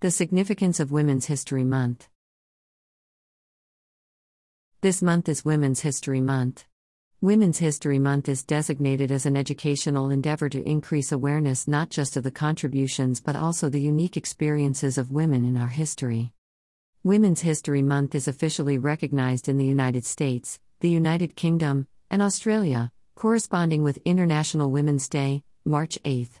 The significance of Women's History Month. This month is Women's History Month. Women's History Month is designated as an educational endeavor to increase awareness not just of the contributions but also the unique experiences of women in our history. Women's History Month is officially recognized in the United States, the United Kingdom, and Australia, corresponding with International Women's Day, March 8.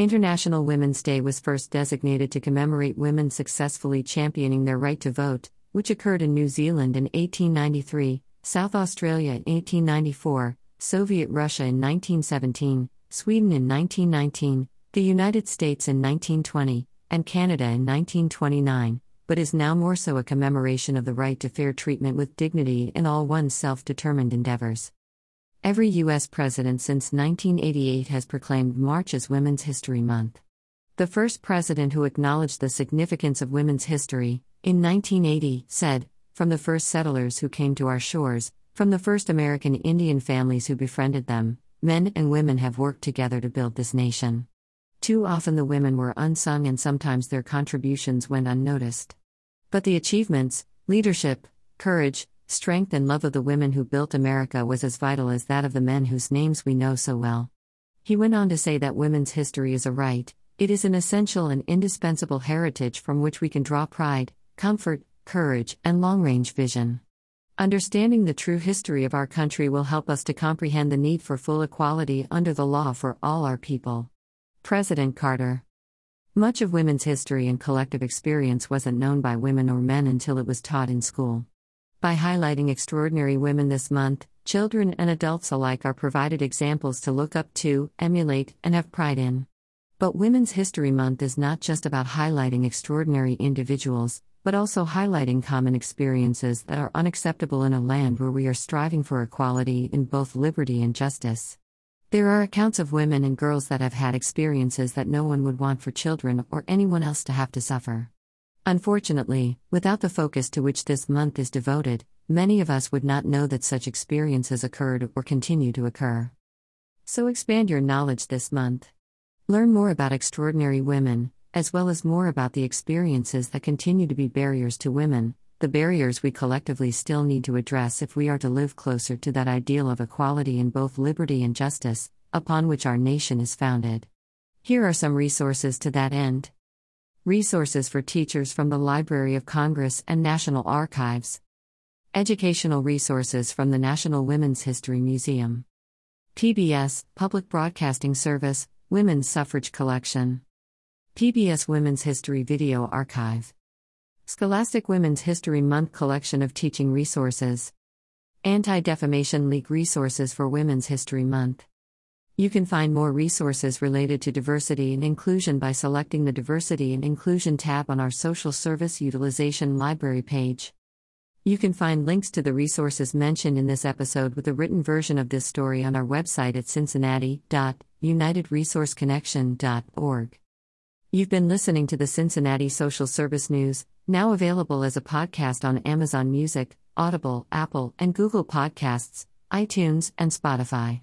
International Women's Day was first designated to commemorate women successfully championing their right to vote, which occurred in New Zealand in 1893 South Australia in 1894, Soviet Russia in 1917, Sweden in 1919, the United States in 1920, and Canada in 1929, but is now more so a commemoration of the right to fair treatment with dignity in all one's self determined endeavors. Every U.S. president since 1988 has proclaimed March as Women's History Month. The first president who acknowledged the significance of women's history, in 1980, said, from the first settlers who came to our shores, from the first American Indian families who befriended them, men and women have worked together to build this nation. Too often the women were unsung and sometimes their contributions went unnoticed. But the achievements, leadership, courage, strength, and love of the women who built America was as vital as that of the men whose names we know so well. He went on to say that women's history is a right, it is an essential and indispensable heritage from which we can draw pride, comfort, courage, and long range vision. Understanding the true history of our country will help us to comprehend the need for full equality under the law for all our people. President Carter. Much of women's history and collective experience wasn't known by women or men until it was taught in school. By highlighting extraordinary women this month, children and adults alike are provided examples to look up to, emulate, and have pride in. But Women's History Month is not just about highlighting extraordinary individuals, but also highlighting common experiences that are unacceptable in a land where we are striving for equality in both liberty and justice. There are accounts of women and girls that have had experiences that no one would want for children or anyone else to have to suffer. Unfortunately, without the focus to which this month is devoted, many of us would not know that such experiences occurred or continue to occur. So expand your knowledge this month. Learn more about extraordinary women, as well as more about the experiences that continue to be barriers to women, the barriers we collectively still need to address if we are to live closer to that ideal of equality in both liberty and justice, upon which our nation is founded. Here are some resources to that end. Resources for teachers from the Library of Congress and National Archives. Educational resources from the National Women's History Museum. PBS, Public Broadcasting Service, Women's Suffrage Collection. PBS Women's History Video Archive. Scholastic Women's History Month collection of teaching resources. Anti Defamation League resources for Women's History Month. You can find more resources related to diversity and inclusion by selecting the Diversity and Inclusion tab on our Social Service Utilization Library page. You can find links to the resources mentioned in this episode with a written version of this story on our website at cincinnati.unitedresourceconnection.org. You've been listening to the Cincinnati Social Service News, now available as a podcast on Amazon Music, Audible, Apple, and Google Podcasts, iTunes, and Spotify.